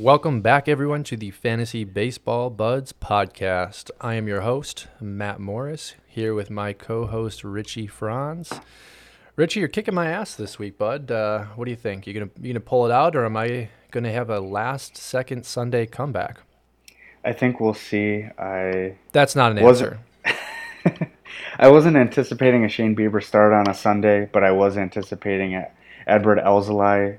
Welcome back, everyone, to the Fantasy Baseball Buds podcast. I am your host, Matt Morris, here with my co host, Richie Franz. Richie, you're kicking my ass this week, bud. Uh, what do you think? You gonna you gonna pull it out, or am I gonna have a last second Sunday comeback? I think we'll see. I That's not an wasn't. answer. I wasn't anticipating a Shane Bieber start on a Sunday, but I was anticipating a Adbert Alzolay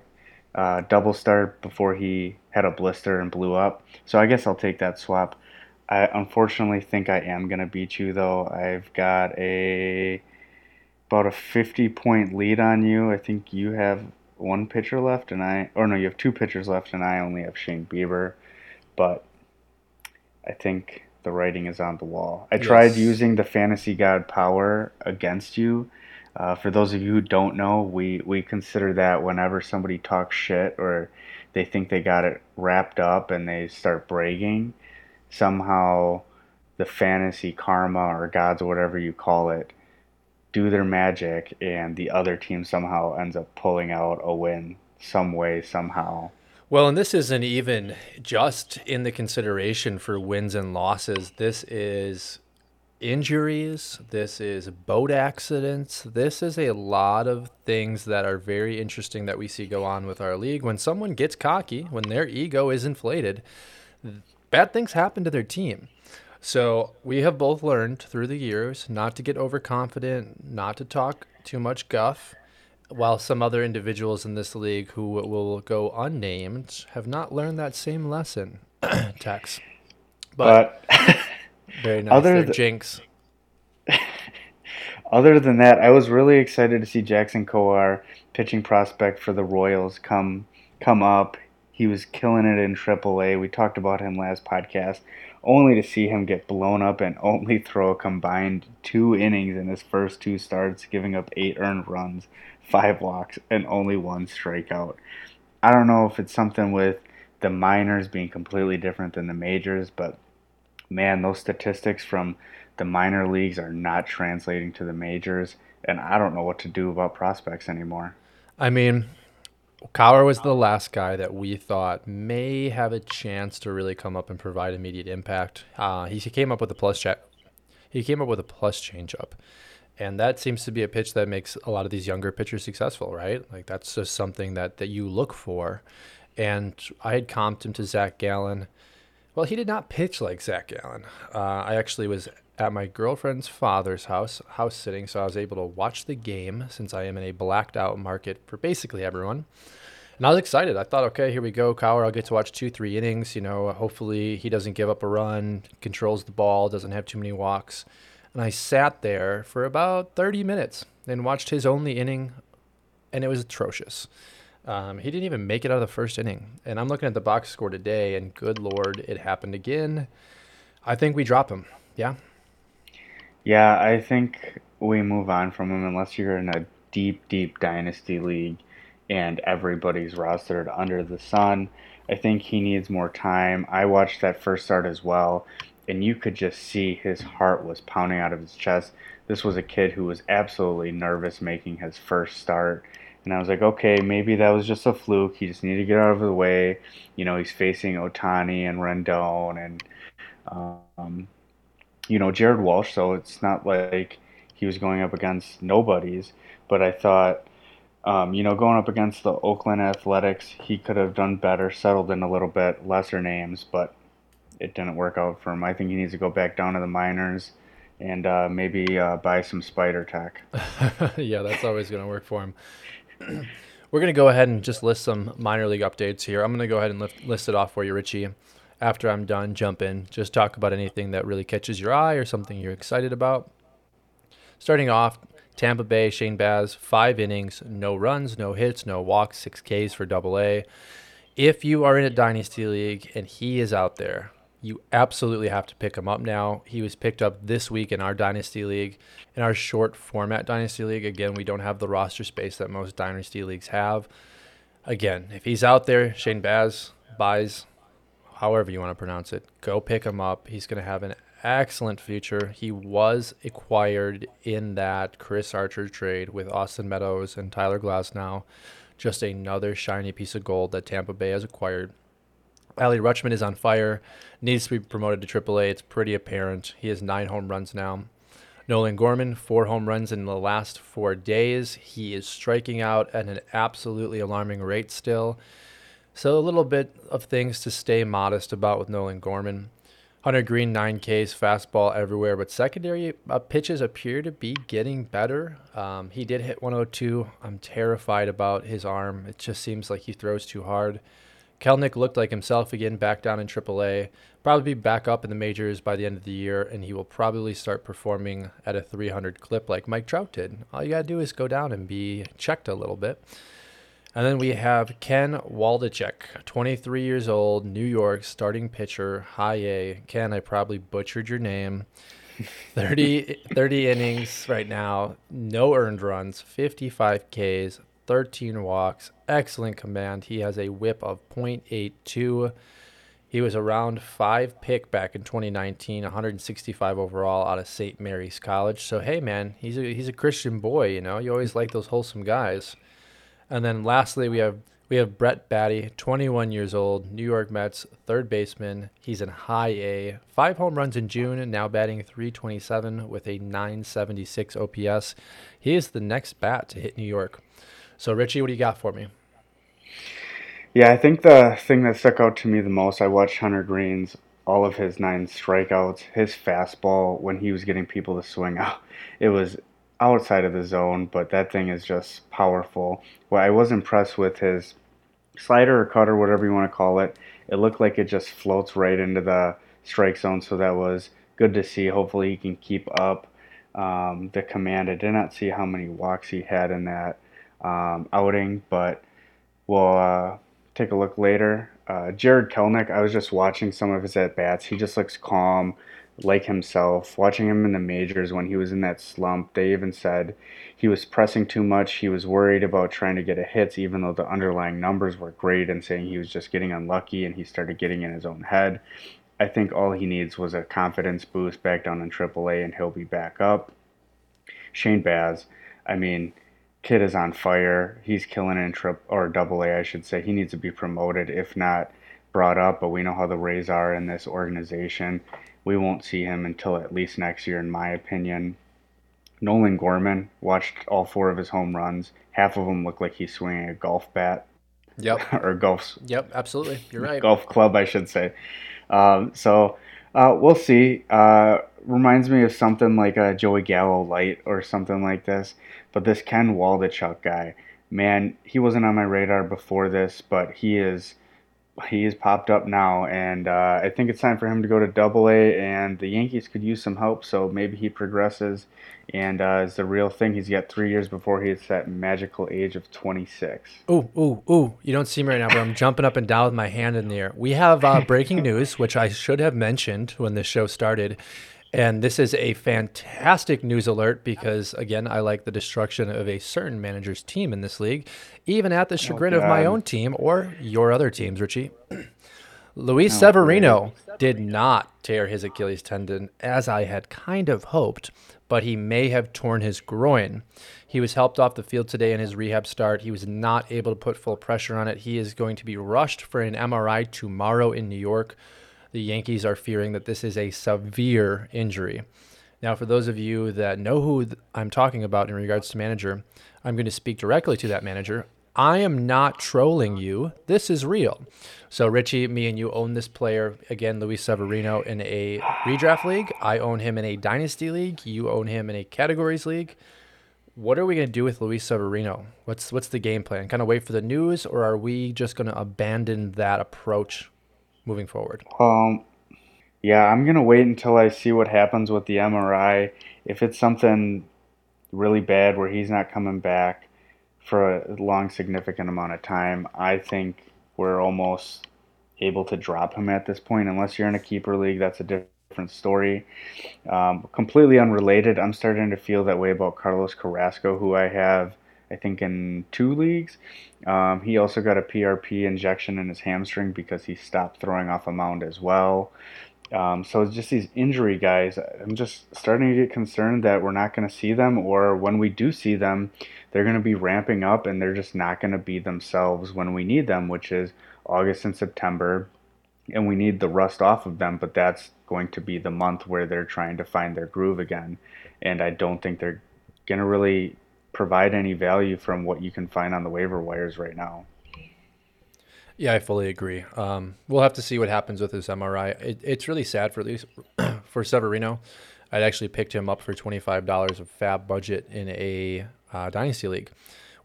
uh, double start before he had a blister and blew up. So I guess I'll take that swap. I unfortunately think I am gonna beat you though. I've got a about a 50 point lead on you. I think you have one pitcher left, and I or no, you have two pitchers left, and I only have Shane Bieber. But I think the writing is on the wall. I tried using the fantasy god power against you. Uh, for those of you who don't know, we, we consider that whenever somebody talks shit or they think they got it wrapped up and they start bragging, somehow the fantasy karma or gods or whatever you call it do their magic and the other team somehow ends up pulling out a win some way, somehow. Well, and this isn't even just in the consideration for wins and losses. This is injuries. This is boat accidents. This is a lot of things that are very interesting that we see go on with our league. When someone gets cocky, when their ego is inflated, bad things happen to their team. So we have both learned through the years not to get overconfident, not to talk too much guff, while some other individuals in this league who will go unnamed have not learned that same lesson. Tex. But, But very nice. other th- Jinx. Other than that, I was really excited to see Jackson Kowar, pitching prospect for the Royals, come come up. He was killing it in AAA. We talked about him last podcast. Only to see him get blown up and only throw a combined two innings in his first two starts, giving up eight earned runs, five walks, and only one strikeout. I don't know if it's something with the minors being completely different than the majors, but man, those statistics from the minor leagues are not translating to the majors, and I don't know what to do about prospects anymore. I mean, Kowar was the last guy that we thought may have a chance to really come up and provide immediate impact. Uh, he came up with a plus check. He came up with a plus changeup, and that seems to be a pitch that makes a lot of these younger pitchers successful, right? Like that's just something that that you look for. And I had comped him to Zach Gallen. Well, he did not pitch like Zach Gallen. Uh, I actually was at my girlfriend's father's house, house sitting, so I was able to watch the game since I am in a blacked out market for basically everyone. And I was excited. I thought, okay, here we go, Kowar. I'll get to watch two, three innings. You know, hopefully he doesn't give up a run, controls the ball, doesn't have too many walks. And I sat there for about 30 minutes and watched his only inning, and it was atrocious. Um, he didn't even make it out of the first inning. And I'm looking at the box score today, and good lord, it happened again. I think we drop him. Yeah. Yeah, I think we move on from him unless you're in a deep, deep dynasty league and everybody's rostered under the sun. I think he needs more time. I watched that first start as well, and you could just see his heart was pounding out of his chest. This was a kid who was absolutely nervous making his first start. And I was like, okay, maybe that was just a fluke. He just needed to get out of the way. You know, he's facing Ohtani and Rendon and um, you know, Jared Walsh, so it's not like he was going up against nobodies. But I thought, um, you know, going up against the Oakland Athletics, he could have done better, settled in a little bit, lesser names, but it didn't work out for him. I think he needs to go back down to the minors and uh, maybe uh, buy some Spider Tack. yeah, that's always going to work for him. We're going to go ahead and just list some minor league updates here. I'm going to go ahead and lift, list it off for you, Richie. After I'm done, jump in. Just talk about anything that really catches your eye or something you're excited about. Starting off, Tampa Bay, Shane Baz, five innings, no runs, no hits, no walks, six Ks for double A. If you are in a dynasty league and he is out there, you absolutely have to pick him up now. He was picked up this week in our dynasty league. In our short format dynasty league, again, we don't have the roster space that most dynasty leagues have. Again, if he's out there, Shane Baz buys, however you want to pronounce it, go pick him up. He's going to have an excellent future. He was acquired in that Chris Archer trade with Austin Meadows and Tyler Glasnow. Just another shiny piece of gold that Tampa Bay has acquired. Adley Rutschman is on fire, needs to be promoted to AAA. It's pretty apparent. He has nine home runs now. Nolan Gorman, four home runs in the last four days. He is striking out at an absolutely alarming rate still. So, a little bit of things to stay modest about with Nolan Gorman. Hunter Greene, 9Ks, fastball everywhere, but secondary uh, pitches appear to be getting better. Um, he did hit 102. I'm terrified about his arm. It just seems like he throws too hard. Kelenic looked like himself again, back down in AAA. Probably be back up in the majors by the end of the year, and he will probably start performing at a 300 clip like Mike Trout did. All you got to do is go down and be checked a little bit. And then we have Ken Waldichuk, 23 years old, New York, starting pitcher, high A. Ken, I probably butchered your name. 30, 30 innings right now, no earned runs, 55 Ks, 13 walks, excellent command. He has a whip of .82. He was around five pick back in 2019, 165 overall out of St. Mary's College. So hey, man, he's a he's a Christian boy. You know, you always like those wholesome guys. And then lastly, we have we have Brett Baty, 21 years old, New York Mets third baseman. He's in high A, five home runs in June, now batting 327 with a 976 OPS. He is the next bat to hit New York. So, Richie, what do you got for me? Yeah, I think the thing that stuck out to me the most, I watched Hunter Greene's all of his nine strikeouts, his fastball when he was getting people to swing out. It was outside of the zone, but that thing is just powerful. Well, I was impressed with his slider or cutter, whatever you want to call it. It looked like it just floats right into the strike zone, so that was good to see. Hopefully, he can keep up um, the command. I did not see how many walks he had in that um, outing, but we'll uh, take a look later. Uh, Jarred Kelenic, I was just watching some of his at bats. He just looks calm, like himself. Watching him in the majors when he was in that slump, they even said he was pressing too much. He was worried about trying to get a hits, even though the underlying numbers were great, and saying he was just getting unlucky and he started getting in his own head. I think all he needs was a confidence boost back down in AAA, and he'll be back up. Shane Baz, I mean, kid is on fire. He's killing in trip or double A, I should say. He needs to be promoted, if not brought up. But we know how the Rays are in this organization. We won't see him until at least next year, in my opinion. Nolan Gorman watched all four of his home runs. Half of them look like he's swinging a golf bat. Yep. or golf. Yep, absolutely. You're right. Golf club, I should say. Um, so uh, we'll see. Uh, reminds me of something like a Joey Gallo light or something like this. But this Ken Waldichuk guy, man, he wasn't on my radar before this, but he is he is popped up now, and uh, I think it's time for him to go to Double A. And the Yankees could use some help, so maybe he progresses and uh, is the real thing. He's got three years before he hits that magical age of 26. Ooh, ooh, ooh! You don't see me right now, but I'm jumping up and down with my hand in the air. We have uh, breaking news, which I should have mentioned when the show started. And this is a fantastic news alert because, again, I like the destruction of a certain manager's team in this league, even at the oh, chagrin oh, of my own team or your other teams, Richie. Luis oh, Severino did not tear his Achilles tendon as I had kind of hoped, but he may have torn his groin. He was helped off the field today in his rehab start. He was not able to put full pressure on it. He is going to be rushed for an MRI tomorrow in New York the Yankees are fearing that this is a severe injury. Now, for those of you that know who I'm talking about in regards to manager, I'm going to speak directly to that manager. I am not trolling you. This is real. So, Richie, me and you own this player. Again, Luis Severino in a redraft league. I own him in a dynasty league. You own him in a categories league. What are we going to do with Luis Severino? What's what's the game plan? Kind of wait for the news, or are we just going to abandon that approach moving forward? Um, yeah, I'm gonna wait until I see what happens with the MRI. If it's something really bad where he's not coming back for a long, significant amount of time, I think we're almost able to drop him at this point. Unless you're in a keeper league, that's a different story. Um, completely unrelated, I'm starting to feel that way about Carlos Carrasco, who I have I think, in two leagues. Um, he also got a PRP injection in his hamstring because he stopped throwing off a mound as well. Um, so it's just these injury guys. I'm just starting to get concerned that we're not going to see them, or when we do see them, they're going to be ramping up and they're just not going to be themselves when we need them, which is August and September. and we need the rust off of them, but that's going to be the month where they're trying to find their groove again. And I don't think they're going to really provide any value from what you can find on the waiver wires right now. Yeah, I fully agree. Um, we'll have to see what happens with his MRI. It, it's really sad for least for Severino. I'd actually picked him up for twenty five dollars of fab budget in a uh, dynasty league,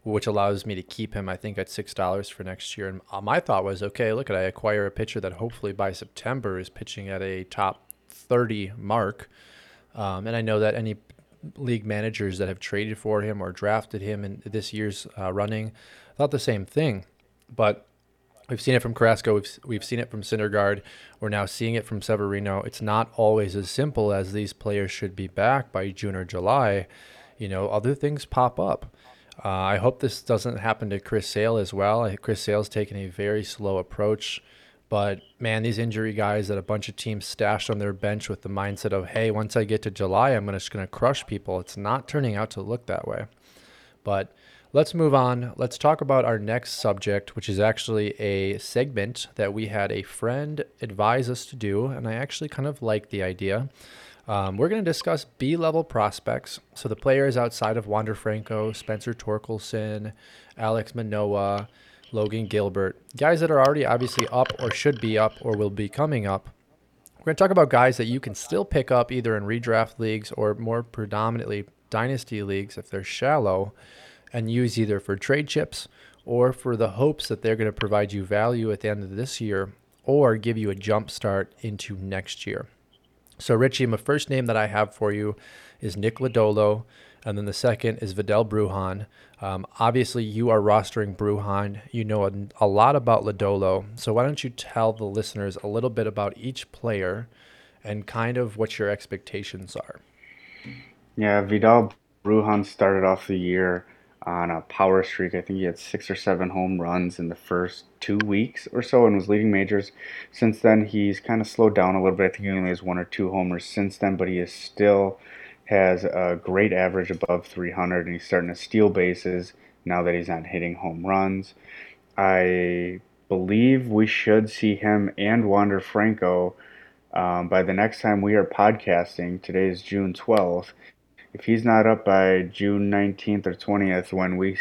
which allows me to keep him. I think at six dollars for next year. And uh, my thought was, okay, look, at I acquire a pitcher that hopefully by September is pitching at a top thirty mark, um, and I know that any league managers that have traded for him or drafted him in this year's uh, running thought the same thing, but We've seen it from Carrasco. We've, we've seen it from Syndergaard. We're now seeing it from Severino. It's not always as simple as these players should be back by June or July. You know, other things pop up. Uh, I hope this doesn't happen to Chris Sale as well. Chris Sale's taken a very slow approach. But man, these injury guys that a bunch of teams stashed on their bench with the mindset of, hey, once I get to July, I'm just going to crush people. It's not turning out to look that way. But Let's move on. Let's talk about our next subject, which is actually a segment that we had a friend advise us to do, and I actually kind of like the idea. Um, we're going to discuss B level prospects. So the players outside of Wander Franco, Spencer Torkelson, Alek Manoah, Logan Gilbert, guys that are already obviously up or should be up or will be coming up. We're going to talk about guys that you can still pick up either in redraft leagues or more predominantly dynasty leagues if they're shallow and use either for trade chips or for the hopes that they're going to provide you value at the end of this year or give you a jump start into next year. So, Richie, my first name that I have for you is Nick Lodolo, and then the second is Vidal Bruján. Um, obviously, you are rostering Bruján. You know a, a lot about Lodolo. So, why don't you tell the listeners a little bit about each player and kind of what your expectations are? Yeah, Vidal Bruján started off the year on a power streak. I think he had six or seven home runs in the first two weeks or so and was leading majors. Since then, he's kind of slowed down a little bit. I think he only has one or two homers since then, but he is still has a great average above 300 and he's starting to steal bases now that he's not hitting home runs. I believe we should see him and Wander Franco um, by the next time we are podcasting. Today is June 12th if he's not up by June 19th or 20th when we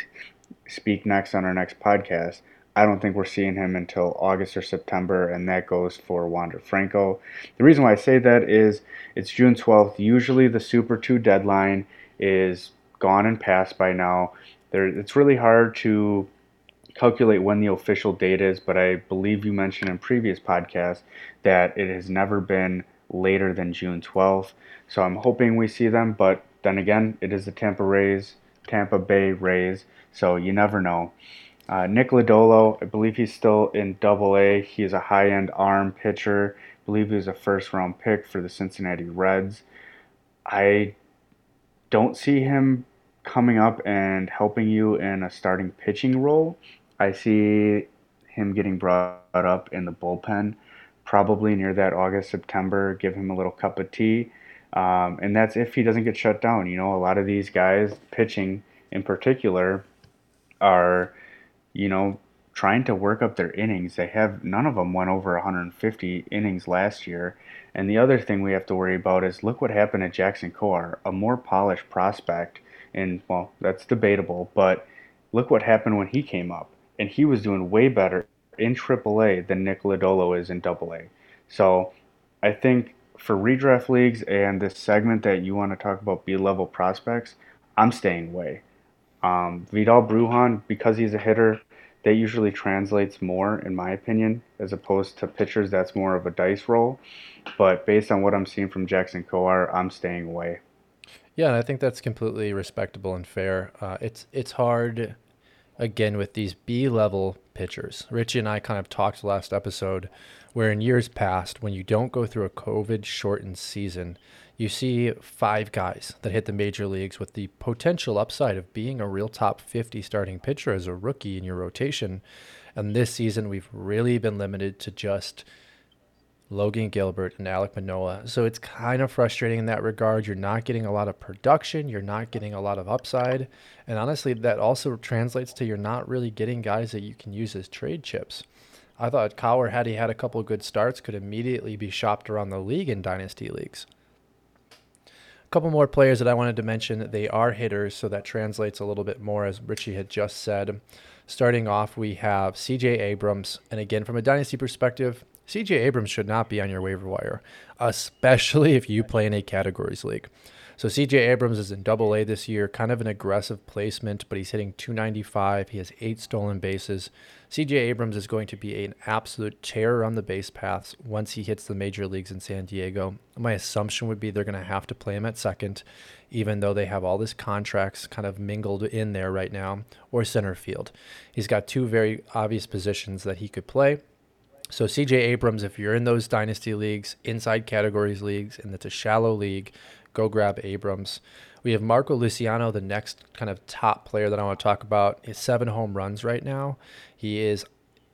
speak next on our next podcast, I don't think we're seeing him until August or September, and that goes for Wander Franco. The reason why I say that is it's June 12th. Usually the Super 2 deadline is gone and past by now. There, it's really hard to calculate when the official date is, but I believe you mentioned in previous podcasts that it has never been later than June 12th. So I'm hoping we see them, but then again, it is the Tampa Rays, Tampa Bay Rays, so you never know. Uh, Nick Lodolo, I believe he's still in Double A. He is a high-end arm pitcher. I believe he was a first-round pick for the Cincinnati Reds. I don't see him coming up and helping you in a starting pitching role. I see him getting brought up in the bullpen, probably near that August September. Give him a little cup of tea um, and that's if he doesn't get shut down. You know, a lot of these guys, pitching in particular, are, you know, trying to work up their innings. They have none of them went over 150 innings last year. And the other thing we have to worry about is look what happened to Jackson Kowar, a more polished prospect. And well, that's debatable, but look what happened when he came up, and he was doing way better in AAA than Nick Lodolo is in AA. So I think for redraft leagues and this segment that you want to talk about B level prospects, I'm staying away. Um, Vidal Bruján, because he's a hitter, that usually translates more, in my opinion, as opposed to pitchers. That's more of a dice roll. But based on what I'm seeing from Jackson Kowar, I'm staying away. Yeah, and I think that's completely respectable and fair. Uh, it's it's hard, again, with these B level pitchers. Richie and I kind of talked last episode where in years past, when you don't go through a COVID shortened season, you see five guys that hit the major leagues with the potential upside of being a real top 50 starting pitcher as a rookie in your rotation. And this season, we've really been limited to just Logan Gilbert and Alek Manoah. So it's kind of frustrating in that regard. You're not getting a lot of production, you're not getting a lot of upside. And honestly, that also translates to you're not really getting guys that you can use as trade chips. I thought Kowar, had he had a couple good starts, could immediately be shopped around the league in dynasty leagues. Couple more players that I wanted to mention. They are hitters, so that translates a little bit more, as Richie had just said. Starting off, we have CJ Abrams. And again, from a dynasty perspective, CJ Abrams should not be on your waiver wire, especially if you play in a categories league. So CJ Abrams is in double A this year, kind of an aggressive placement, but he's hitting 295. He has eight stolen bases. CJ Abrams is going to be an absolute terror on the base paths once he hits the major leagues in San Diego. My assumption would be they're going to have to play him at second, even though they have all this contracts kind of mingled in there right now, or center field. He's got two very obvious positions that he could play. So CJ Abrams, if you're in those dynasty leagues, inside categories leagues, and it's a shallow league, go grab Abrams. We have Marco Luciano, the next kind of top player that I want to talk about. He's seven home runs right now. He is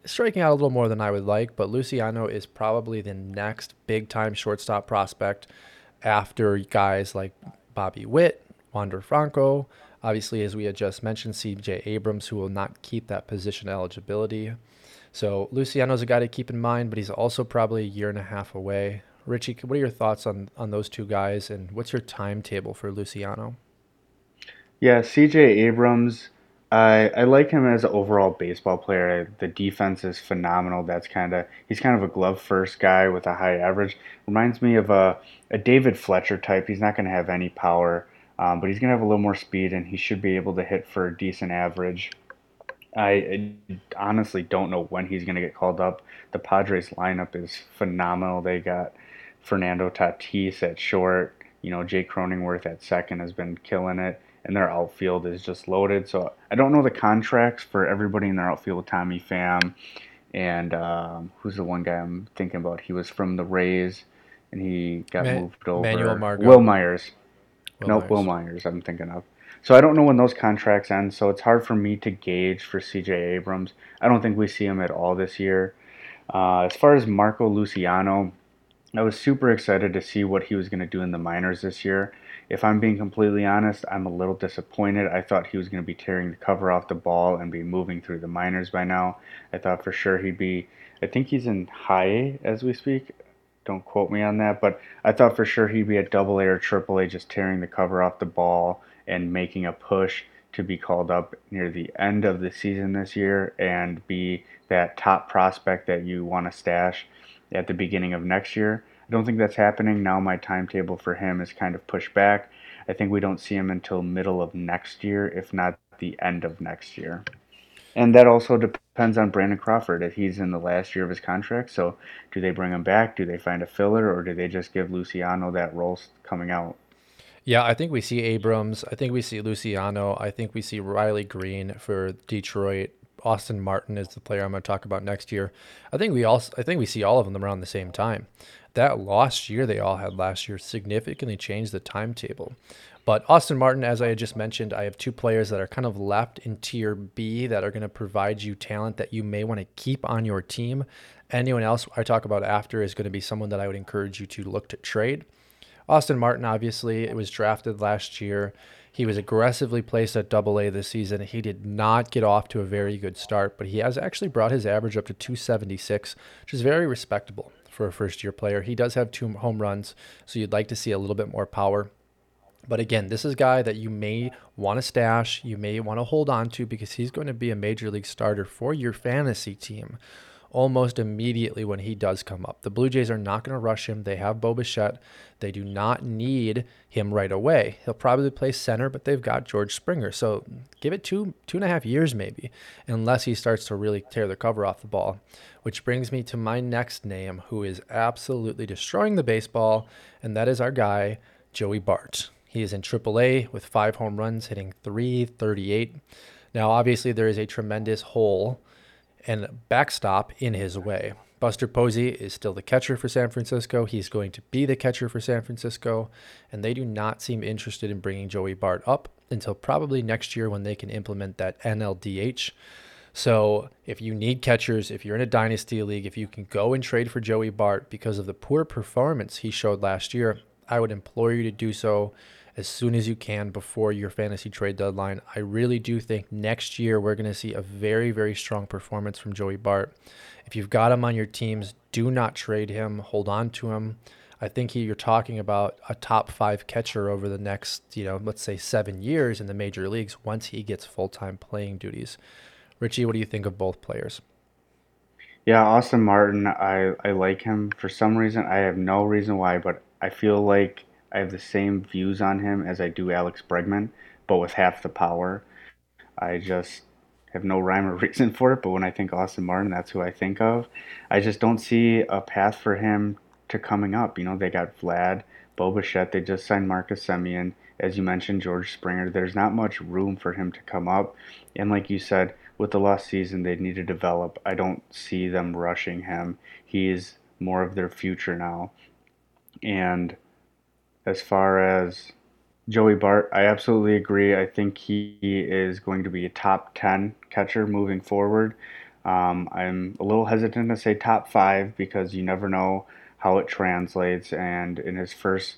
striking out a little more than I would like, but Luciano is probably the next big time shortstop prospect after guys like Bobby Witt, Wander Franco, obviously, as we had just mentioned, CJ Abrams, who will not keep that position eligibility. So Luciano's a guy to keep in mind, but he's also probably a year and a half away. Richie, what are your thoughts on on those two guys, and what's your timetable for Luciano? Yeah, CJ Abrams. I I like him as an overall baseball player. The defense is phenomenal. That's kind of he's kind of a glove first guy with a high average. Reminds me of a a David Fletcher type. He's not going to have any power, um, but he's going to have a little more speed, and he should be able to hit for a decent average. I honestly don't know when he's going to get called up. The Padres lineup is phenomenal. They got Fernando Tatis at short. You know, Jake Cronenworth at second has been killing it, and their outfield is just loaded. So I don't know the contracts for everybody in their outfield. Tommy Pham, and um, who's the one guy I'm thinking about? He was from the Rays, and he got Man- moved over. Manuel Margot. Wil Myers. No Will nope, Myers. Wil Myers. I'm thinking of. So I don't know when those contracts end. So it's hard for me to gauge for C.J. Abrams. I don't think we see him at all this year. Uh, as far as Marco Luciano, I was super excited to see what he was going to do in the minors this year. If I'm being completely honest, I'm a little disappointed. I thought he was going to be tearing the cover off the ball and be moving through the minors by now. I thought for sure he'd be, I think he's in high A as we speak. Don't quote me on that, but I thought for sure he'd be at double A or triple A just tearing the cover off the ball and making a push to be called up near the end of the season this year and be that top prospect that you want to stash at the beginning of next year. I don't think that's happening. Now my timetable for him is kind of pushed back. I think we don't see him until middle of next year, if not the end of next year. And that also depends on Brandon Crawford if he's in the last year of his contract. So, do they bring him back? Do they find a filler, or do they just give Luciano that role coming out? Yeah, I think we see Abrams. I think we see Luciano. I think we see Riley Green for Detroit. Austin Martin is the player I'm going to talk about next year. I think we also I think we see all of them around the same time. That lost year they all had last year significantly changed the timetable. But Austin Martin, as I had just mentioned, I have two players that are kind of left in tier B that are going to provide you talent that you may want to keep on your team. Anyone else I talk about after is going to be someone that I would encourage you to look to trade. Austin Martin, obviously, it was drafted last year. He was aggressively placed at double A this season. He did not get off to a very good start, but he has actually brought his average up to 276, which is very respectable for a first year player. He does have two home runs, so you'd like to see a little bit more power. But again, this is a guy that you may want to stash, you may want to hold on to because he's going to be a major league starter for your fantasy team almost immediately when he does come up. The Blue Jays are not going to rush him. They have Bo Bichette. They do not need him right away. He'll probably play center, but they've got George Springer. So give it two two and a half years maybe, unless he starts to really tear the cover off the ball. Which brings me to my next name, who is absolutely destroying the baseball, and that is our guy, Joey Bart. He is in AAA with five home runs, hitting 338. Now, obviously, there is a tremendous hole and backstop in his way. Buster Posey is still the catcher for San Francisco. He's going to be the catcher for San Francisco, and they do not seem interested in bringing Joey Bart up until probably next year when they can implement that NLDH. So, if you need catchers, if you're in a dynasty league, if you can go and trade for Joey Bart because of the poor performance he showed last year, I would implore you to do so as soon as you can before your fantasy trade deadline. I really do think next year we're going to see a very, very strong performance from Joey Bart. If you've got him on your teams, do not trade him, hold on to him. I think he, you're talking about a top five catcher over the next, you know, let's say seven years in the major leagues once he gets full time playing duties. Richie, what do you think of both players? Yeah, Austin Martin, I, I like him for some reason. I have no reason why, but I feel like I have the same views on him as I do Alex Bregman, but with half the power. I just have no rhyme or reason for it, but when I think Austin Martin, that's who I think of. I just don't see a path for him to coming up. You know, they got Vlad, Bo Bichette, they just signed Marcus Semien. As you mentioned, George Springer. There's not much room for him to come up. And like you said, with the last season they need to develop. I don't see them rushing him. He's more of their future now. And as far as Joey Bart, I absolutely agree. I think he is going to be a top 10 catcher moving forward. Um, I'm a little hesitant to say top five because you never know how it translates. And in his first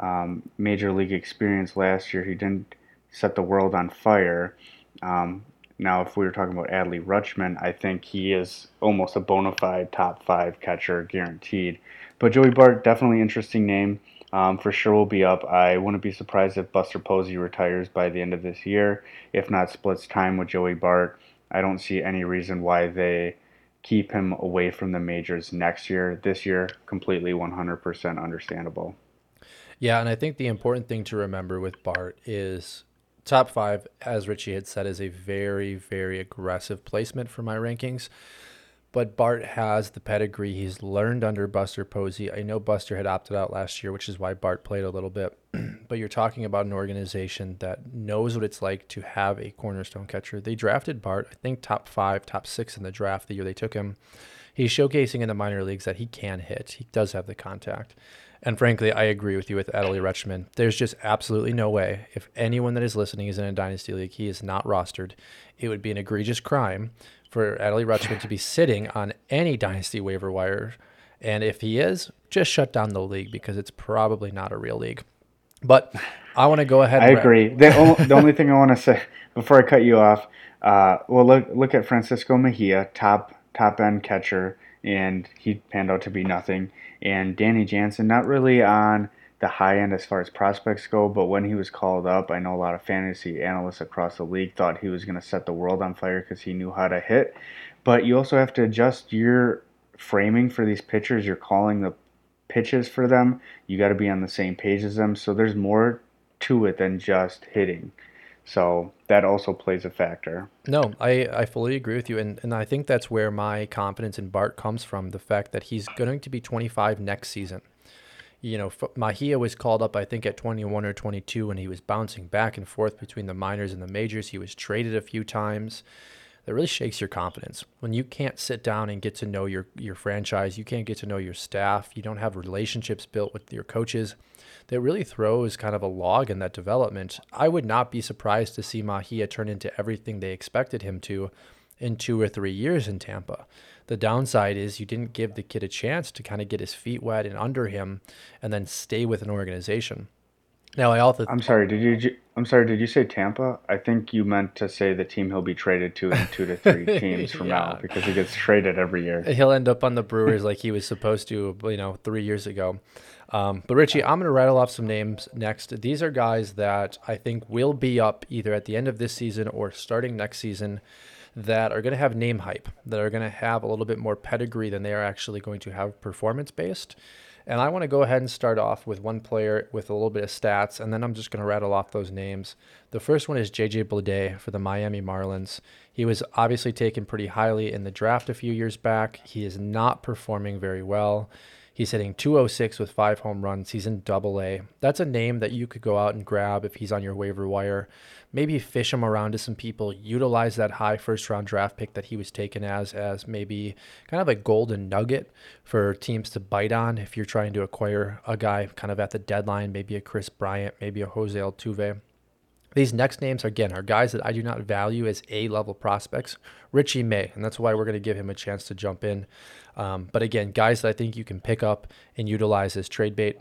um, major league experience last year, he didn't set the world on fire. Um, now, if we were talking about Adley Rutschman, I think he is almost a bona fide top five catcher, guaranteed. But Joey Bart, definitely interesting name. Um, for sure will be up. I wouldn't be surprised if Buster Posey retires by the end of this year. If not, splits time with Joey Bart. I don't see any reason why they keep him away from the majors next year. This year, completely 100% understandable. Yeah, and I think the important thing to remember with Bart is top five, as Richie had said, is a very, very aggressive placement for my rankings. But Bart has the pedigree. He's learned under Buster Posey. I know Buster had opted out last year, which is why Bart played a little bit. but you're talking about an organization that knows what it's like to have a cornerstone catcher. They drafted Bart, I think top five, top six in the draft the year they took him. He's showcasing in the minor leagues that he can hit. He does have the contact. And frankly, I agree with you with Adley Rutschman. There's just absolutely no way, if anyone that is listening is in a dynasty league, he is not rostered. It would be an egregious crime for Adley Rutschman to be sitting on any dynasty waiver wire. And if he is, just shut down the league because it's probably not a real league. But I want to go ahead. I agree. The, only, the only thing I want to say before I cut you off, uh, well, look look at Francisco Mejia, top top end catcher, and he panned out to be nothing and Danny Jansen, not really on the high end as far as prospects go, but when he was called up, I know a lot of fantasy analysts across the league thought he was going to set the world on fire because he knew how to hit. But you also have to adjust your framing for these pitchers. You're calling the pitches for them. You got to be on the same page as them. So there's more to it than just hitting. So that also plays a factor. No, I, I fully agree with you. And, and I think that's where my confidence in Bart comes from the fact that he's going to be 25 next season. You know, Mejia was called up, I think, at 21 or 22 when he was bouncing back and forth between the minors and the majors. He was traded a few times. That really shakes your confidence. When you can't sit down and get to know your, your franchise, you can't get to know your staff, you don't have relationships built with your coaches that really throws kind of a log in that development. I would not be surprised to see Mejia turn into everything they expected him to in two or three years in Tampa. The downside is you didn't give the kid a chance to kind of get his feet wet and under him and then stay with an organization. Now I also I'm sorry, did you I'm sorry, did you say Tampa? I think you meant to say the team he'll be traded to in 2 to 3 teams from yeah. now because he gets traded every year. He'll end up on the Brewers like he was supposed to, you know, 3 years ago. Um, but Richie, I'm going to rattle off some names next. These are guys that I think will be up either at the end of this season or starting next season that are going to have name hype, that are going to have a little bit more pedigree than they are actually going to have performance based. And I want to go ahead and start off with one player with a little bit of stats, and then I'm just going to rattle off those names. The first one is JJ Bleday for the Miami Marlins. He was obviously taken pretty highly in the draft a few years back. He is not performing very well. He's hitting 206 with five home runs. He's in double A. That's a name that you could go out and grab if he's on your waiver wire. Maybe fish him around to some people. Utilize that high first round draft pick that he was taken as, as maybe kind of a golden nugget for teams to bite on if you're trying to acquire a guy kind of at the deadline, maybe a Kris Bryant, maybe a Jose Altuve. These next names, again, are guys that I do not value as A level prospects. Richie May, and that's why we're going to give him a chance to jump in. Um, but again, guys that I think you can pick up and utilize as trade bait.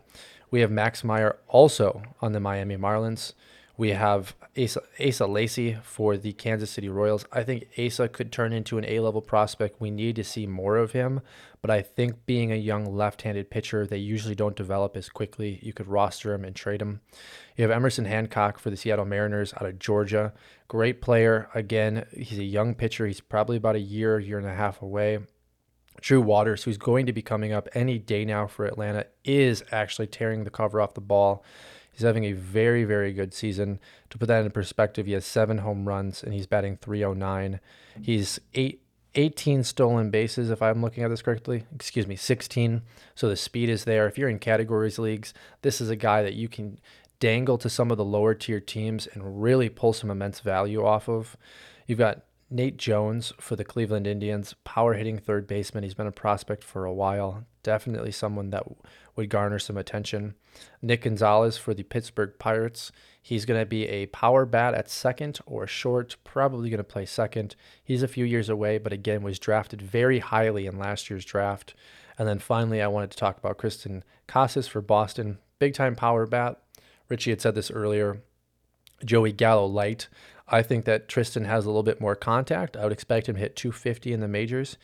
We have Max Meyer also on the Miami Marlins. We have Asa, Asa Lacy for the Kansas City Royals. I think Asa could turn into an A level prospect. We need to see more of him, but I think being a young left handed pitcher, they usually don't develop as quickly. You could roster him and trade him. You have Emerson Hancock for the Seattle Mariners out of Georgia. Great player. Again, he's a young pitcher. He's probably about a year, year and a half away. Drew Waters, who's going to be coming up any day now for Atlanta, is actually tearing the cover off the ball. He's having a very, very good season. To put that into perspective, he has seven home runs and he's batting 309. He's eight, 18 stolen bases, if I'm looking at this correctly. Excuse me, 16. So the speed is there. If you're in categories leagues, this is a guy that you can dangle to some of the lower tier teams and really pull some immense value off of. You've got Nate Jones for the Cleveland Indians, power hitting third baseman. He's been a prospect for a while. Definitely someone that would garner some attention. Nick Gonzalez for the Pittsburgh Pirates. He's going to be a power bat at second or short, probably going to play second. He's a few years away, but again, was drafted very highly in last year's draft. And then finally, I wanted to talk about Triston Casas for Boston. Big time power bat. Richie had said this earlier. Joey Gallo light. I think that Triston has a little bit more contact. I would expect him to hit 250 in the majors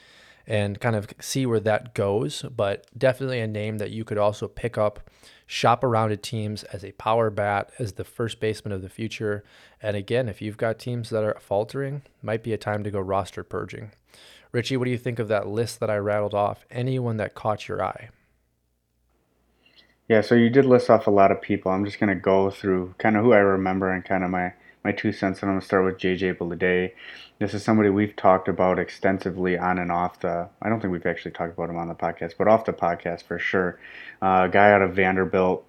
and kind of see where that goes. But definitely a name that you could also pick up, shop around at teams as a power bat, as the first baseman of the future. And again, if you've got teams that are faltering, might be a time to go roster purging. Richie, what do you think of that list that I rattled off? Anyone that caught your eye? Yeah, so you did list off a lot of people. I'm just going to go through kind of who I remember and kind of my my two cents, and I'm going to start with JJ Bleday. This is somebody we've talked about extensively on and off the. I don't think we've actually talked about him on the podcast, but off the podcast for sure. Uh, guy out of Vanderbilt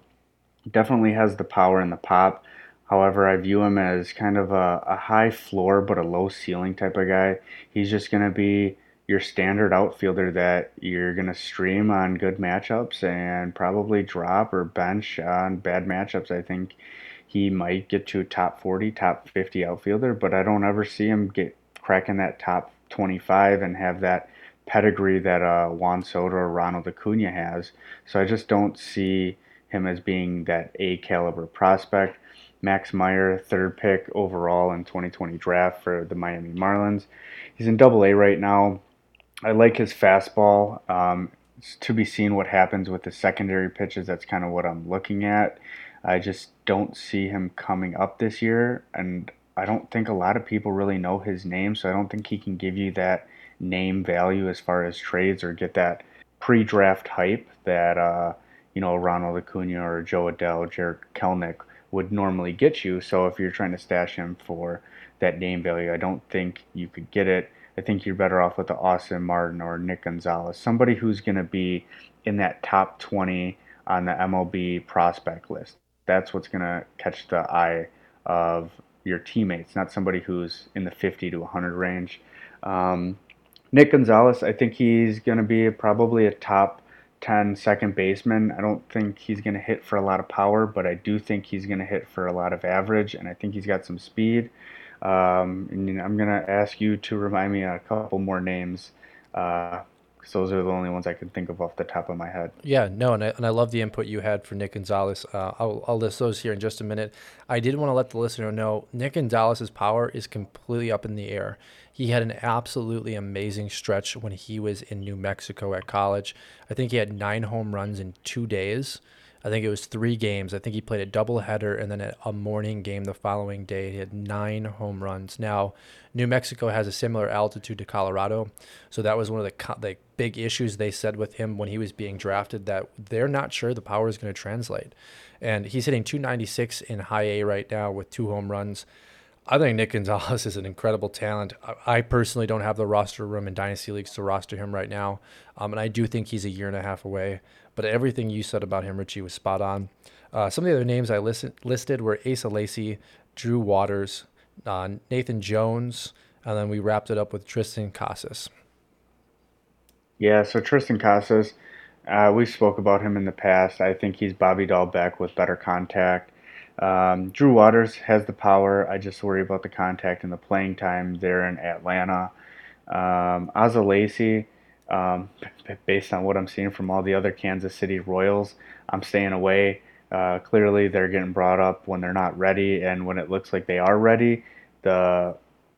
definitely has the power and the pop. However, I view him as kind of a, a high floor but a low ceiling type of guy. He's just going to be your standard outfielder that you're going to stream on good matchups and probably drop or bench on bad matchups. I think he might get to a top 40, top 50 outfielder, but I don't ever see him get cracking that top 25 and have that pedigree that uh, Juan Soto or Ronald Acuna has. So I just don't see him as being that A caliber prospect. Max Meyer, third pick overall in 2020 draft for the Miami Marlins. He's in Double A right now. I like his fastball. Um, to be seen what happens with the secondary pitches. That's kind of what I'm looking at. I just don't see him coming up this year, and I don't think a lot of people really know his name, so I don't think he can give you that name value as far as trades or get that pre-draft hype that uh, you know Ronald Acuna or Jo Adell, Jarred Kelenic would normally get you. So if you're trying to stash him for that name value, I don't think you could get it. I think you're better off with the Austin Martin or Nick Gonzalez, somebody who's going to be in that top 20 on the MLB prospect list that's what's going to catch the eye of your teammates, not somebody who's in the 50 to 100 range. Um, Nick Gonzalez, I think he's going to be probably a top 10 second baseman. I don't think he's going to hit for a lot of power, but I do think he's going to hit for a lot of average, and I think he's got some speed. Um, and I'm going to ask you to remind me a couple more names uh, because those are the only ones I can think of off the top of my head. Yeah, no, and I, and I love the input you had for Nick Gonzalez. Uh, I'll, I'll list those here in just a minute. I did want to let the listener know Nick Gonzalez's power is completely up in the air. He had an absolutely amazing stretch when he was in New Mexico at college. I think he had nine home runs in two days. I think it was three games. I think he played a doubleheader and then a morning game the following day. He had nine home runs. Now, New Mexico has a similar altitude to Colorado, so that was one of the the big issues they said with him when he was being drafted that they're not sure the power is going to translate. And he's hitting 296 in high A right now with two home runs. I think Nick Gonzalez is an incredible talent. I personally don't have the roster room in Dynasty Leagues to roster him right now. Um, and I do think he's a year and a half away. But everything you said about him, Richie, was spot on. Uh, some of the other names I listen, listed were Asa Lacy, Drew Waters, uh, Nathan Jones, and then we wrapped it up with Triston Casas. Yeah, so Triston Casas, uh, we spoke about him in the past. I think he's Bobby Dalbec with better contact. Um, Drew Waters has the power. I just worry about the contact and the playing time there in Atlanta. Um, Lacy, Um, based on what I'm seeing from all the other Kansas City Royals, I'm staying away. Uh, clearly, they're getting brought up when they're not ready, and when it looks like they are ready, the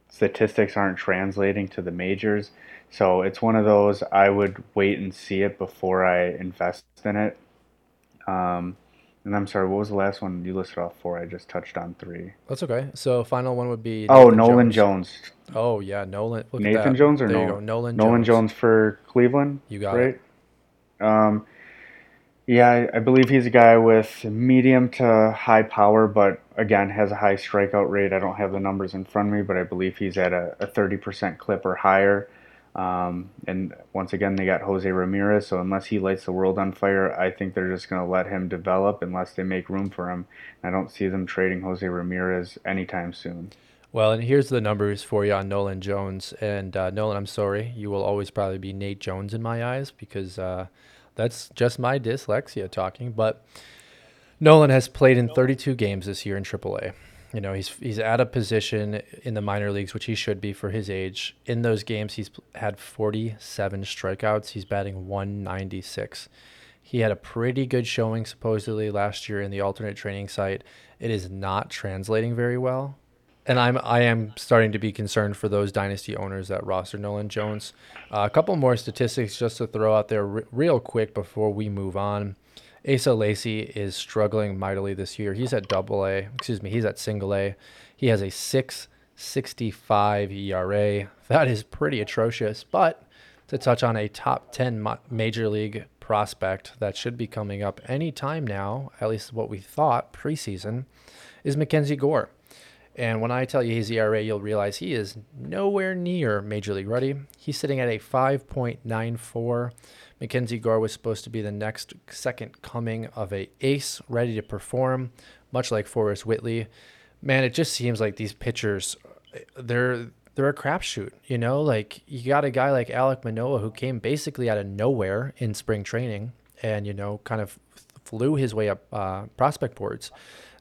statistics aren't translating to the majors. So it's one of those I would wait and see it before I invest in it. Um, and I'm sorry, what was the last one you listed off for? I just touched on three. That's okay. So final one would be Oh, Nolan Jones. Oh yeah, Nolan. Look at Nathan. Jones or there you Nolan? go. Nolan. Nolan Jones. Jones for Cleveland. You got it. right? Um, yeah, I, I believe he's a guy with medium to high power, but again has a high strikeout rate. I don't have the numbers in front of me, but I believe he's at a, a 30% clip or higher. Um, and once again, they got Jose Ramirez. So unless he lights the world on fire, I think they're just going to let him develop unless they make room for him. I don't see them trading Jose Ramirez anytime soon. Well, and here's the numbers for you on Nolan Jones. And uh, Nolan, I'm sorry, you will always probably be Nate Jones in my eyes because uh, that's just my dyslexia talking. But Nolan has played in 32 games this year in AAA. You know, he's he's at a position in the minor leagues, which he should be for his age. In those games, he's had 47 strikeouts. He's batting 196. He had a pretty good showing supposedly last year in the alternate training site. It is not translating very well. And I'm I am starting to be concerned for those dynasty owners that roster Nolan Jones. Uh, a couple more statistics just to throw out there real quick before we move on. Asa Lacy is struggling mightily this year. He's at double A, excuse me, he's at single A. He has a 665 ERA. That is pretty atrocious, but to touch on a top 10 major league prospect that should be coming up any time now, at least what we thought preseason, is Mackenzie Gore. And when I tell you his ERA, you'll realize he is nowhere near major league ready. He's sitting at a 5.94. Mackenzie Gore was supposed to be the next second coming of a ace ready to perform, much like Forrest Whitley. Man, it just seems like these pitchers, they're they're a crapshoot. You know, like you got a guy like Alek Manoah who came basically out of nowhere in spring training, and you know, kind of flew his way up uh, prospect boards.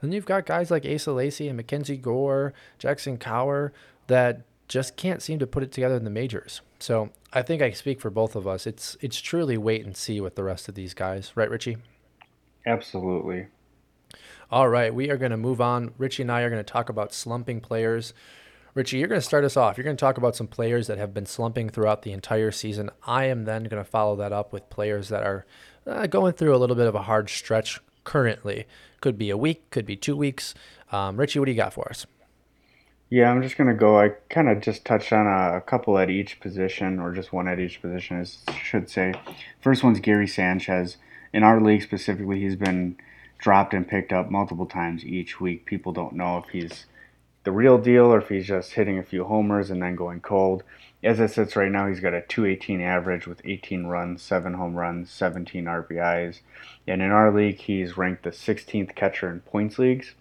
And you've got guys like Asa Lacy and Mackenzie Gore, Jackson Kowar that just can't seem to put it together in the majors. So I think I speak for both of us. It's it's truly wait and see with the rest of these guys, right, Richie? Absolutely. All right, we are going to move on. Richie and I are going to talk about slumping players. Richie, you're going to start us off. You're going to talk about some players that have been slumping throughout the entire season. I am then going to follow that up with players that are uh, going through a little bit of a hard stretch currently. Could be a week, could be two weeks. Um, Richie, what do you got for us? Yeah, I'm just gonna go. I kind of just touched on a, a, couple at each position, or just one at each position, I should say. First one's Gary Sanchez. In our league specifically, he's been dropped and picked up multiple times each week. People don't know if he's the real deal or if he's just hitting a few homers and then going cold. As it sits right now, he's got a 218 average with 18 runs, 7 home runs, 17 RBIs. And in our league, he's ranked the 16th catcher in points leagues.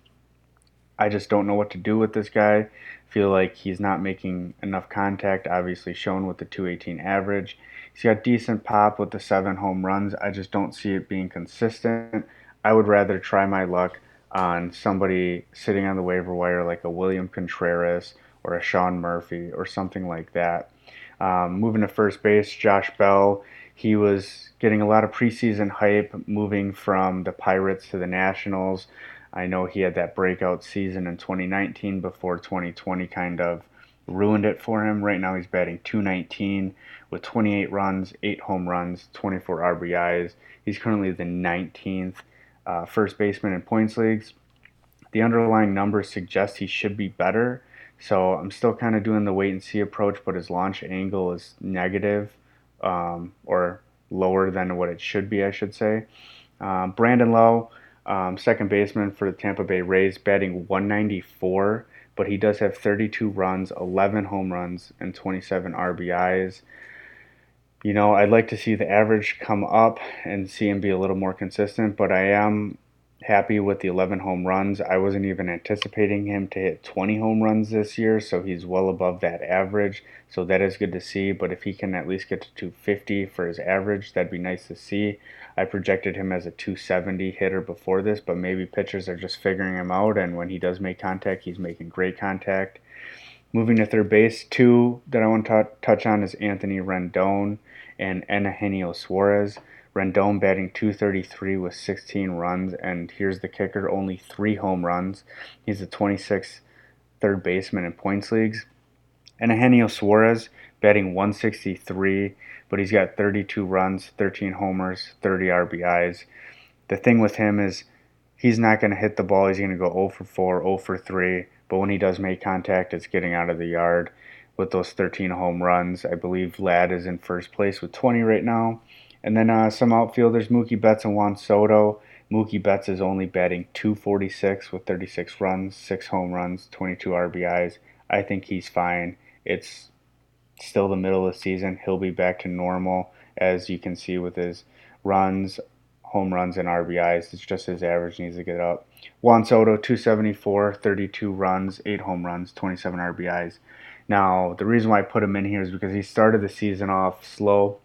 I just don't know what to do with this guy. Feel like he's not making enough contact, obviously shown with the 218 average. He's got decent pop with the seven home runs. I just don't see it being consistent. I would rather try my luck on somebody sitting on the waiver wire like a William Contreras or a Sean Murphy or something like that. Um, moving to first base, Josh Bell. He was getting a lot of preseason hype moving from the Pirates to the Nationals. I know he had that breakout season in 2019 before 2020 kind of ruined it for him. Right now he's batting 219 with 28 runs, 8 home runs, 24 RBIs. He's currently the 19th uh, first baseman in points leagues. The underlying numbers suggest he should be better. So I'm still kind of doing the wait and see approach, but his launch angle is negative um, or lower than what it should be, I should say. Um, Brandon Lowe um, second baseman for the Tampa Bay Rays, batting 194, but he does have 32 runs, 11 home runs, and 27 RBIs. You know, I'd like to see the average come up and see him be a little more consistent, but I am happy with the 11 home runs. I wasn't even anticipating him to hit 20 home runs this year, so he's well above that average. So that is good to see. But if he can at least get to 250 for his average, that'd be nice to see. I projected him as a 270 hitter before this, but maybe pitchers are just figuring him out, and when he does make contact, he's making great contact. Moving to third base, two that I want to touch on is Anthony Rendon. and Eugenio Suarez. Rendon batting 233 with 16 runs, and here's the kicker only three home runs. He's the 26th third baseman in points leagues. And Eugenio Suarez batting 163, but he's got 32 runs, 13 homers, 30 RBIs. The thing with him is he's not going to hit the ball. He's going to go 0 for 4, 0 for 3, but when he does make contact, it's getting out of the yard with those 13 home runs. I believe Ladd is in first place with 20 right now. And then uh, some outfielders, Mookie Betts and Juan Soto. Mookie Betts is only batting 246 with 36 runs, 6 home runs, 22 RBIs. I think he's fine. It's still the middle of the season. He'll be back to normal, as you can see with his runs, home runs, and RBIs. It's just his average needs to get up. Juan Soto, 274, 32 runs, 8 home runs, 27 RBIs. Now, the reason why I put him in here is because he started the season off slow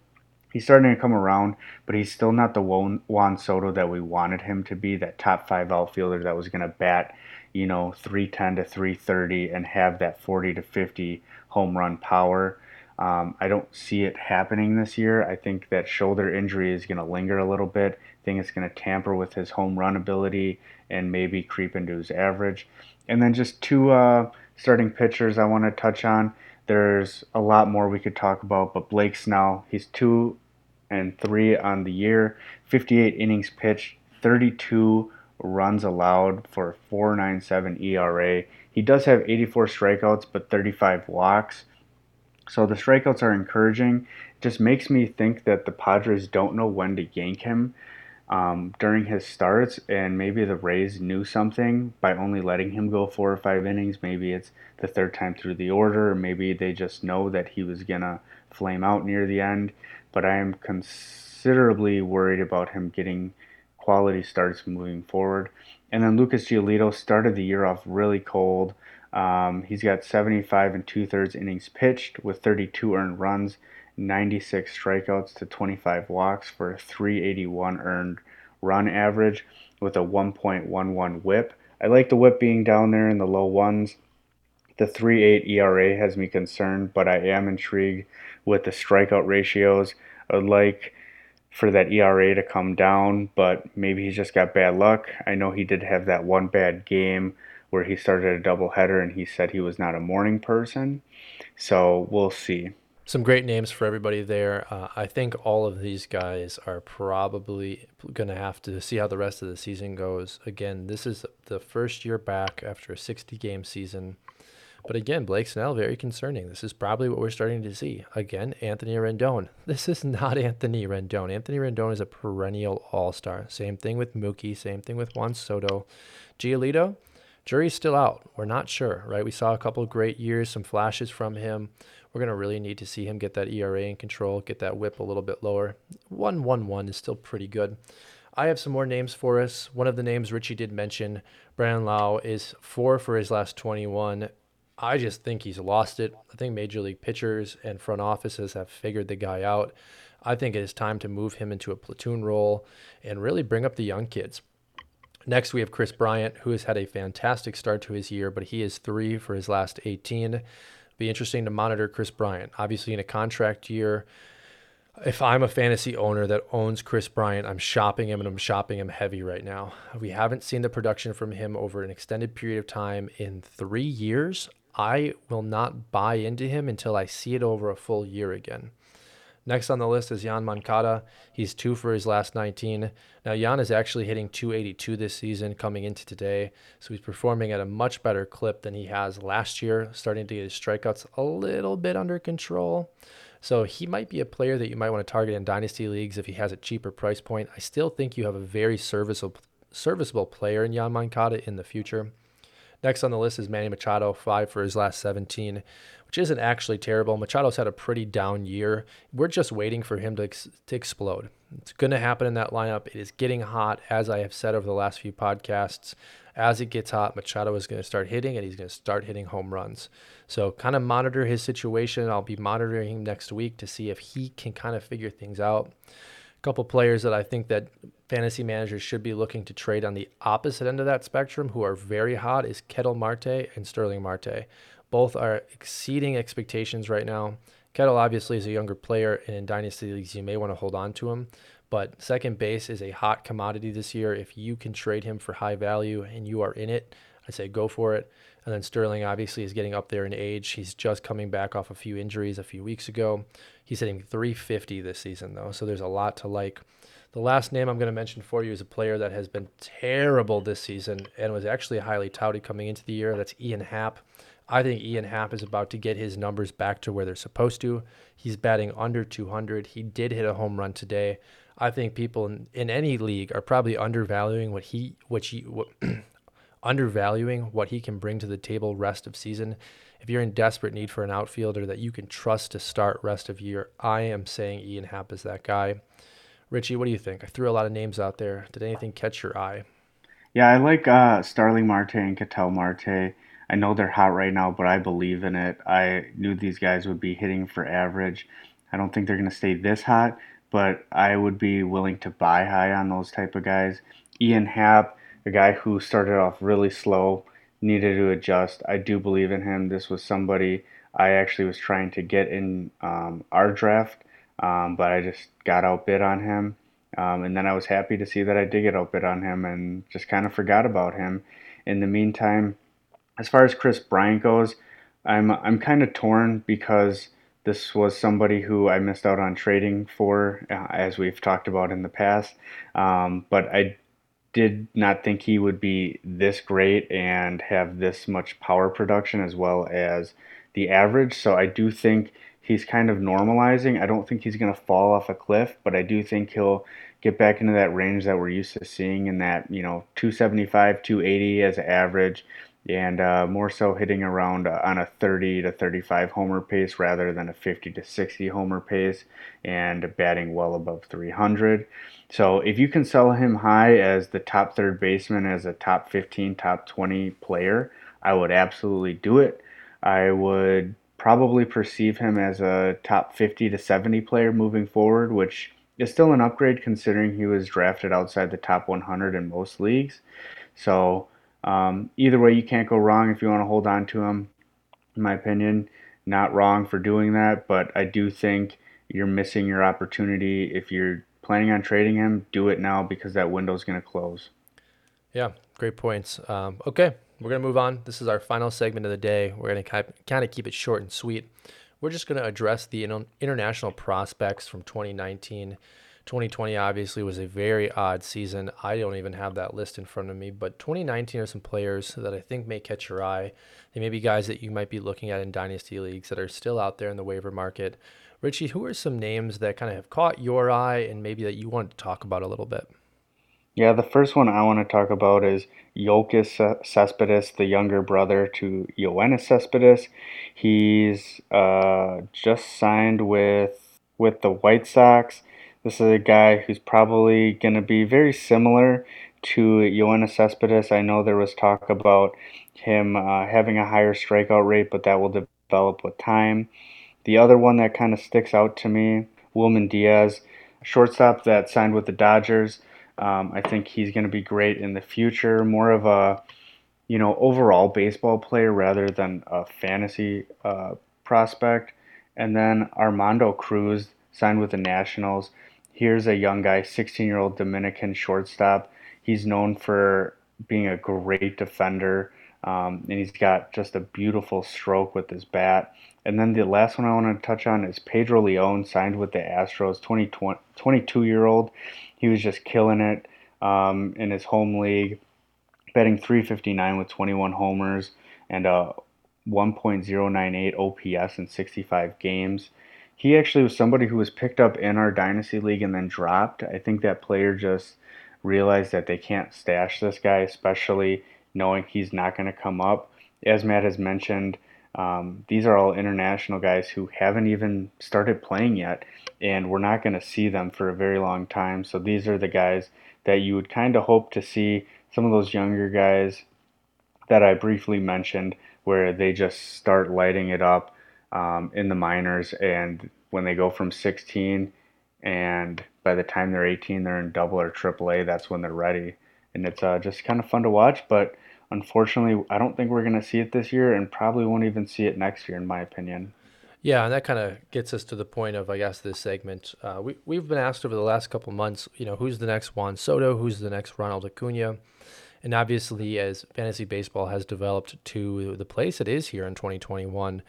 he's starting to come around, but he's still not the Juan Soto that we wanted him to be, that top five outfielder that was going to bat, you know, 310 to 330 and have that 40 to 50 home run power. Um, I don't see it happening this year. I think that shoulder injury is going to linger a little bit. I think it's going to tamper with his home run ability and maybe creep into his average. And then just two uh, starting pitchers I want to touch on. There's a lot more we could talk about, but Blake Snell, he's two and three on the year, 58 innings pitched, 32 runs allowed for 4.97 ERA. He does have 84 strikeouts, but 35 walks. So the strikeouts are encouraging. It just makes me think that the Padres don't know when to yank him um, during his starts, and maybe the Rays knew something by only letting him go four or five innings. Maybe it's the third time through the order, or maybe they just know that he was gonna flame out near the end. But I am considerably worried about him getting quality starts moving forward. And then Lucas Giolito started the year off really cold. Um, he's got 75 and two thirds innings pitched with 32 earned runs 96 strikeouts to 25 walks for a 381 earned run average with a 1.11 whip. I like the whip being down there in the low ones. The 3.8 ERA has me concerned, but I am intrigued with the strikeout ratios. I would like for that ERA to come down, but maybe he's just got bad luck. I know he did have that one bad game where he started a doubleheader and he said he was not a morning person. So we'll see some great names for everybody there. Uh, I think all of these guys are probably going to have to see how the rest of the season goes. Again, this is the first year back after a 60 game season. But again, Blake Snell, very concerning. This is probably what we're starting to see. Again, Anthony Rendon. This is not Anthony Rendon. Anthony Rendon is a perennial all star. Same thing with Mookie, same thing with Juan Soto. Giolito, jury's still out. We're not sure, right? We saw a couple great years, some flashes from him. We're going to really need to see him get that ERA in control, get that whip a little bit lower. 1 1 1 is still pretty good. I have some more names for us. One of the names Richie did mention, Brandon Lowe, is four for his last 21. I just think he's lost it. I think major league pitchers and front offices have figured the guy out. I think it is time to move him into a platoon role and really bring up the young kids. Next, we have Kris Bryant, who has had a fantastic start to his year, but he is three for his last 18 be interesting to monitor Kris Bryant. Obviously, in a contract year, if I'm a fantasy owner that owns Kris Bryant, I'm shopping him and I'm shopping him heavy right now. We haven't seen the production from him over an extended period of time in three years. I will not buy into him until I see it over a full year again. Next on the list is Yoan Moncada. He's two for his last 19. Now, Yoan is actually hitting 282 this season coming into today. So he's performing at a much better clip than he has last year, starting to get his strikeouts a little bit under control. So he might be a player that you might want to target in dynasty leagues if he has a cheaper price point. I still think you have a very serviceable serviceable player in Yoan Moncada in the future. Next on the list is Manny Machado, five for his last 17 which isn't actually terrible. Machado's had a pretty down year. We're just waiting for him to, ex- to explode. It's going to happen in that lineup. It is getting hot, as I have said over the last few podcasts. As it gets hot, Machado is going to start hitting and he's going to start hitting home runs. So, kind of monitor his situation. I'll be monitoring him next week to see if he can kind of figure things out. A couple players that I think that fantasy managers should be looking to trade on the opposite end of that spectrum who are very hot is Ketel Marte and Starling Marte. Both are exceeding expectations right now. Ketel obviously is a younger player, and in dynasty leagues, you may want to hold on to him. But second base is a hot commodity this year. If you can trade him for high value and you are in it, I say go for it. And then Starling obviously is getting up there in age. He's just coming back off a few injuries a few weeks ago. He's hitting 350 this season, though, so there's a lot to like. The last name I'm going to mention for you is a player that has been terrible this season and was actually highly touted coming into the year. That's Ian Happ. I think Ian Happ is about to get his numbers back to where they're supposed to. He's batting under 200. He did hit a home run today. I think people in, in any league are probably undervaluing what he what he what, undervaluing what he can bring to the table rest of season. If you're in desperate need for an outfielder that you can trust to start rest of year, I am saying Ian Happ is that guy. Richie, what do you think? I threw a lot of names out there. Did anything catch your eye? Yeah, I like uh, Starling Marte and Ketel Marte. I know they're hot right now, but I believe in it. I knew these guys would be hitting for average. I don't think they're going to stay this hot, but I would be willing to buy high on those type of guys. Ian Happ, a guy who started off really slow, needed to adjust. I do believe in him. This was somebody I actually was trying to get in um, our draft um, but I just got outbid on him. Um, and then I was happy to see that I did get outbid on him and just kind of forgot about him. In the meantime, as far as Kris Bryant goes, I'm I'm kind of torn because this was somebody who I missed out on trading for, uh, as we've talked about in the past. Um, but I did not think he would be this great and have this much power production as well as the average. So I do think he's kind of normalizing. I don't think he's going to fall off a cliff, but I do think he'll get back into that range that we're used to seeing in that, you know, 275, 280 as average, and uh, more so hitting around uh, on a 30 to 35 homer pace rather than a 50 to 60 homer pace and batting well above 300. So if you can sell him high as the top third baseman, as a top 15, top 20 player, I would absolutely do it. I would probably perceive him as a top 50 to 70 player moving forward, which is still an upgrade considering he was drafted outside the top 100 in most leagues. So, um, either way, you can't go wrong if you want to hold on to him. In my opinion, not wrong for doing that, but I do think you're missing your opportunity. If you're planning on trading him, do it now because that window is going to close. Yeah, great points. Um, okay, we're going to move on. This is our final segment of the day. We're going to kind of keep it short and sweet. We're just going to address the international prospects from 2019. 2020 obviously was a very odd season. I don't even have that list in front of me, but 2019 are some players that I think may catch your eye. They may be guys that you might be looking at in dynasty leagues that are still out there in the waiver market. Richie, who are some names that kind of have caught your eye and maybe that you wanted to talk about a little bit? Yeah, the first one I want to talk about is Yoenis Cespedes, the younger brother to Yoenis Cespedes. He's uh, just signed with with the White Sox. This is a guy who's probably going to be very similar to Yoenis Cespedes. I know there was talk about him uh, having a higher strikeout rate, but that will develop with time. The other one that kind of sticks out to me, Wilman Diaz, shortstop that signed with the Dodgers. Um, I think he's going to be great in the future. More of a, you know, overall baseball player rather than a fantasy uh, prospect. And then Armando Cruz signed with the Nationals. Here's a young guy, 16 year old Dominican shortstop. He's known for being a great defender, um, and he's got just a beautiful stroke with his bat. And then the last one I want to touch on is Pedro Leon, signed with the Astros, 22 year old. He was just killing it um, in his home league, betting 359 with 21 homers and a 1.098 OPS in 65 games. He actually was somebody who was picked up in our dynasty league and then dropped. I think that player just realized that they can't stash this guy, especially knowing he's not going to come up. As Matt has mentioned, um, these are all international guys who haven't even started playing yet, and we're not going to see them for a very long time. So these are the guys that you would kind of hope to see some of those younger guys that I briefly mentioned, where they just start lighting it up um, in the minors, and when they go from 16 and by the time they're 18, they're in double or triple A, that's when they're ready. And it's uh, just kind of fun to watch, but unfortunately, I don't think we're going to see it this year and probably won't even see it next year, in my opinion. Yeah, and that kind of gets us to the point of, I guess, this segment. Uh, we we've been asked over the last couple months, you know, who's the next Juan Soto, who's the next Ronald Acuna, and obviously, as fantasy baseball has developed to the place it is here in 2021,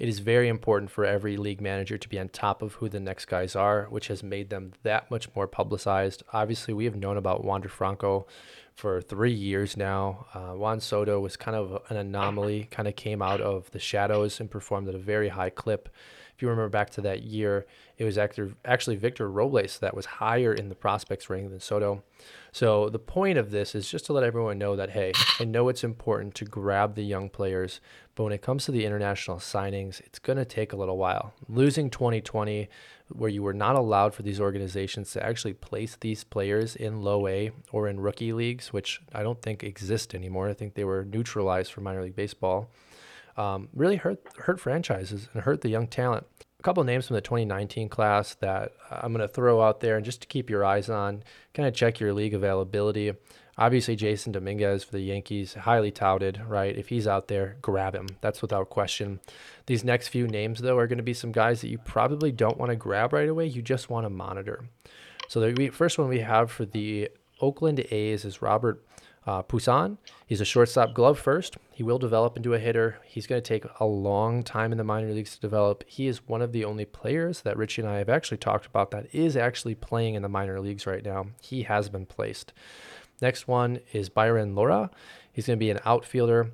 it is very important for every league manager to be on top of who the next guys are, which has made them that much more publicized. Obviously, we have known about Wander Franco for three years now. Uh, Juan Soto was kind of an anomaly, kind of came out of the shadows and performed at a very high clip. If you remember back to that year, it was actually Victor Robles that was higher in the prospects ranking than Soto. So the point of this is just to let everyone know that hey, I know it's important to grab the young players, but when it comes to the international signings, it's going to take a little while. Losing 2020 where you were not allowed for these organizations to actually place these players in low A or in rookie leagues, which I don't think exist anymore. I think they were neutralized for minor league baseball. Um, really hurt hurt franchises and hurt the young talent a couple names from the 2019 class that uh, I'm going to throw out there and just to keep your eyes on, kind of check your league availability. Obviously, Jasson Dominguez for the Yankees, highly touted, right? If he's out there, grab him. That's without question. These next few names, though, are going to be some guys that you probably don't want to grab right away. You just want to monitor. So the first one we have for the Oakland A's is Robert uh, Puason, he's a shortstop glove first. He will develop into a hitter. He's going to take a long time in the minor leagues to develop. He is one of the only players that Richie and I have actually talked about that is actually playing in the minor leagues right now. He has been placed. Next one is Bayron Lora. He's going to be an outfielder.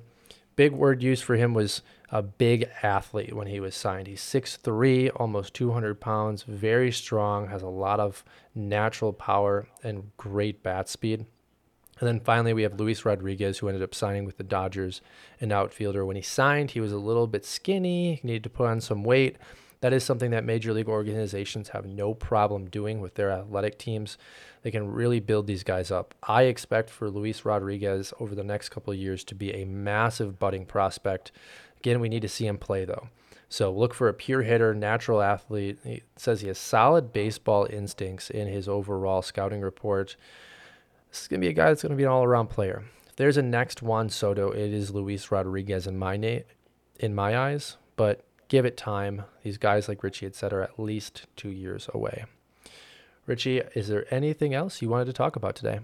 Big word used for him was a big athlete when he was signed. He's 6'3, almost 200 pounds, very strong, has a lot of natural power and great bat speed. And then finally, we have Luis Rodriguez, who ended up signing with the Dodgers, an outfielder. When he signed, he was a little bit skinny, needed to put on some weight. That is something that major league organizations have no problem doing with their athletic teams. They can really build these guys up. I expect for Luis Rodriguez over the next couple of years to be a massive budding prospect. Again, we need to see him play though. So look for a pure hitter, natural athlete. He says he has solid baseball instincts in his overall scouting report. This is going to be a guy that's going to be an all around player. If there's a next Juan Soto, it is Luis Rodriguez in my na- in my eyes, but give it time. These guys like Richie, et cetera, at least two years away. Richie, is there anything else you wanted to talk about today?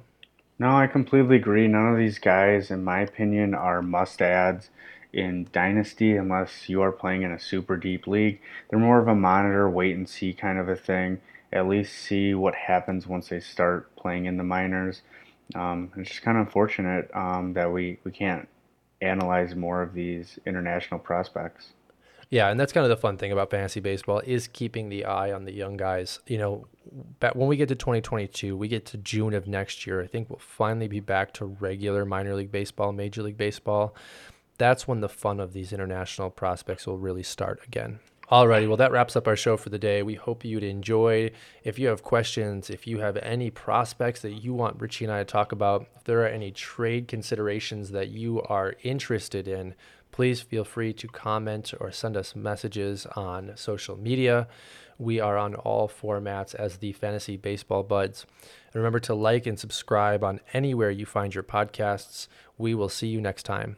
No, I completely agree. None of these guys, in my opinion, are must ads in Dynasty unless you are playing in a super deep league. They're more of a monitor, wait and see kind of a thing at least see what happens once they start playing in the minors. Um, it's just kind of unfortunate um, that we, we can't analyze more of these international prospects. Yeah, and that's kind of the fun thing about fantasy baseball is keeping the eye on the young guys. You know, when we get to 2022, we get to June of next year. I think we'll finally be back to regular minor league baseball, major league baseball. That's when the fun of these international prospects will really start again. Alrighty, well, that wraps up our show for the day. We hope you'd enjoy. If you have questions, if you have any prospects that you want Richie and I to talk about, if there are any trade considerations that you are interested in, please feel free to comment or send us messages on social media. We are on all formats as the Fantasy Baseball Buds. And remember to like and subscribe on anywhere you find your podcasts. We will see you next time.